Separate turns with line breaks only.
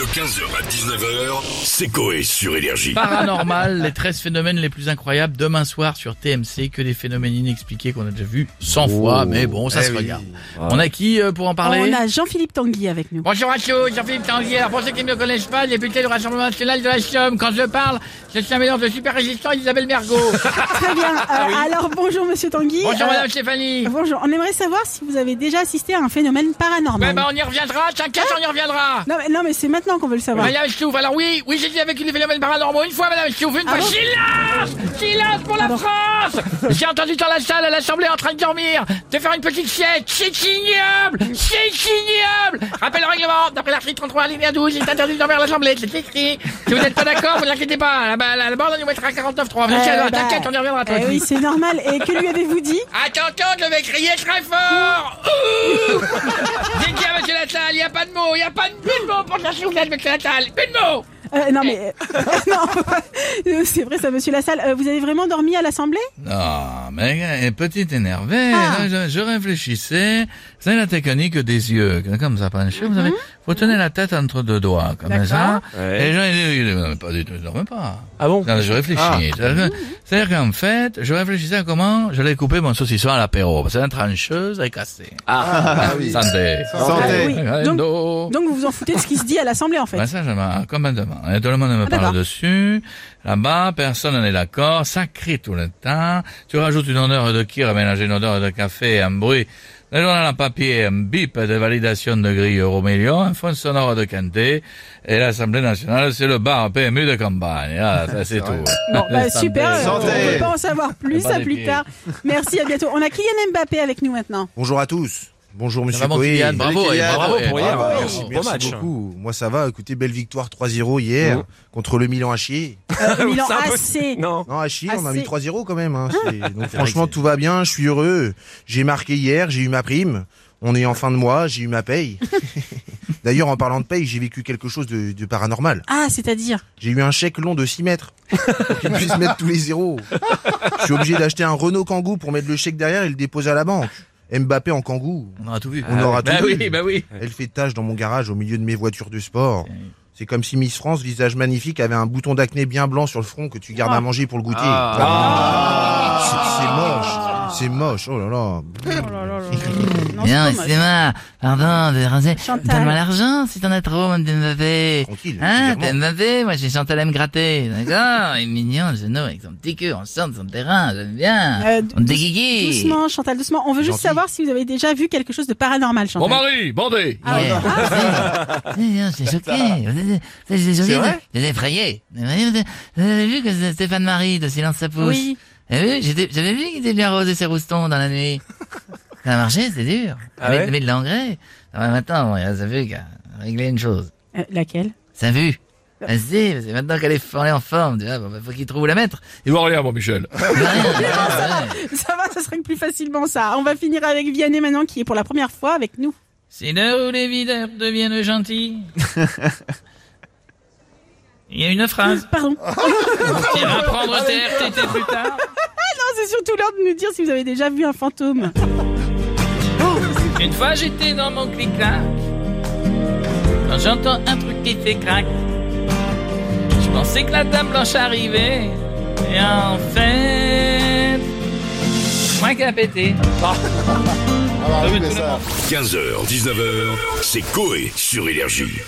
De 15h à 19h, c'est Coé sur Énergie.
Paranormal, les 13 phénomènes les plus incroyables demain soir sur TMC, que des phénomènes inexpliqués qu'on a déjà vus 100 fois, mais bon, ça se regarde. On a qui euh, pour en parler?
On a Jean-Philippe Tanguy avec nous.
Bonjour à tous, Jean-Philippe Tanguy. Alors pour ceux qui ne me connaissent pas, député du Rassemblement National de la Somme, quand je parle, je suis un mélange de super résistant et d'Isabelle Mergot.
Très bien. Euh, Alors bonjour Monsieur Tanguy.
Bonjour
Euh,
Madame Stéphanie.
Bonjour. On aimerait savoir si vous avez déjà assisté à un phénomène paranormal.
Ouais, bah on y reviendra, t'inquiète, on y reviendra.
Non, mais, non, mais c'est maintenant qu'on veut le savoir.
Madame Stouff, alors oui, oui, j'ai dit avec une phénomène paranormaux une fois, Madame Stouff, une
Ah
fois.
bon
Silence Silence pour la France J'ai entendu dans la salle à l'Assemblée en train de dormir, de faire une petite sieste. C'est ignoble C'est ignoble Rappel au règlement, d'après l'article 33 alinéa 12, il est interdit de dormir à l'Assemblée, c'est écrit. Si vous n'êtes pas d'accord, vous inquiétez pas, là-bas, là-bas, on y mettra 49.3.
Euh, bah,
T'inquiète, on y reviendra, toi.
eh oui, c'est normal. Et que lui avez-vous dit?
Attention, je vais crier très fort Ouh J'ai dit à monsieur Lassalle, il n'y a pas de mots, il n'y a pas de, mots pour chercher vous êtes, monsieur Lassalle, plus de mots
Euh, Non, mais non, Euh, c'est vrai ça, Monsieur Lassalle. Euh, vous avez vraiment dormi à l'Assemblée?
Non, mais euh, petite énervée,
Ah.
là, je, je réfléchissais. C'est la technique des yeux, comme ça penché. Vous avez, vous tenez la tête entre deux doigts, comme ça.
Ouais.
Et les gens, ils disent, pas du tout, je dormais pas.
Ah bon?
Non, je réfléchis.
Ah.
C'est-à-dire que- C'est-à-dire qu'en fait, je réfléchissais à comment j'allais couper mon saucisson à l'apéro. Parce que la trancheuse est cassée.
Ah, oui.
Santé.
Ah oui. Donc,
Donc,
vous vous en foutez de ce qui se dit à l'Assemblée en fait.
Ben ça, je m'en. Et tout le monde me
Ah,
parle dessus. Là-bas, personne n'est d'accord. Ça crie tout le temps. Tu rajoutes une odeur de kir, mélanger une odeur de café, un bruit. Le journal en papier, un bip de validation de grille Euromillion, un fond sonore de quintet. Et l'Assemblée nationale, c'est le bar PMU de campagne. Ah, ça, c'est tout.
Bon, bah, super. euh,
Santé.
On peut pas en savoir plus à plus
pieds.
tard. Merci, à bientôt. On a Kylian Mbappé avec nous maintenant.
Bonjour à tous. Bonjour Monsieur.
Kylian Bravo,
Kylian.
bravo,
Bravo
et
pour hier.
bravo.
Merci,
match.
beaucoup. Moi ça va. Écoutez, belle victoire 3-0 hier
Mhm.
contre le Milan à chier.
Euh, Milan AC.
Non.
Non, à chier, on a mis 3-0 quand même. Hein. C'est- Donc franchement, tout va bien. Je suis heureux. J'ai marqué hier. J'ai eu ma prime. On est en fin de mois. J'ai eu ma paye. D'ailleurs, en parlant de paye, j'ai vécu quelque chose de, de paranormal.
Ah, c'est-à-dire
J'ai eu un chèque long de 6 mètres pour qu'il puisse mettre tous les zéros. Je suis obligé d'acheter un Renault Kangoo pour mettre le chèque derrière et le déposer à la banque. Mbappé en Kangoo.
On aura tout vu.
On aura
bah
tout
oui,
vu.
bah oui.
Elle fait tache dans mon garage au milieu de mes voitures de sport. C'est comme si Miss France, visage magnifique, avait un bouton d'acné bien blanc sur le front que tu gardes à manger pour le goûter.
Ah.
C'est- C'est moche. C'est moche. Oh là là.
Non,
Bien,
c'est dommage.
excusez-moi, pardon de ranger.
Chantal.
Donne-moi l'argent si t'en as trop, mon Mbappé.
Tranquille.
Hein,
petit
t'es Mbappé, moi j'ai Chantal à me gratter, d'accord Il est mignon, le genou, avec son petit queue, on de son terrain, j'aime bien.
Euh,
on déguigui.
Doucement, Chantal, doucement. On veut juste
Gentil.
savoir si vous avez déjà vu quelque chose de paranormal,
Mon
Chantal.
mari, bandé.
Ah, ouais.
Yeah. C'est bien, c'est choqué. C'est choqué.
vrai
J'ai effrayé. Vous avez vous avez vu que c'est Stéphane Marie de Silence ça pousse
Oui.
J'étais- j'avais vu qu'il était venu arroser ses roustons dans la nuit. Ça a marché, c'est dur.
Ah ouais
mais de l'engrais. Ah, maintenant, bon, il reste vu qu'à régler une chose.
Euh, laquelle?
Ça vu Vas-y, c'est maintenant qu'elle est en forme, tu vois, bon, bah, faut qu'il trouve où la mettre.
Il voit rien, mon Michel.
Ça va, ça serait plus facilement ça. On va finir avec Vianney maintenant, qui est pour la première fois avec nous.
C'est l'heure où les videurs deviennent gentils. Il y a une phrase.
Pardon.
Tu iras prendre tes RTT plus tard.
Surtout l'heure de nous dire si vous avez déjà vu un fantôme.
Une fois j'étais dans mon clic-clac. Quand j'entends un truc qui fait crac. Je pensais que la dame blanche arrivait. Et en fait. Moi qui a pété.
15h, 19h, c'est Coé sur Énergie.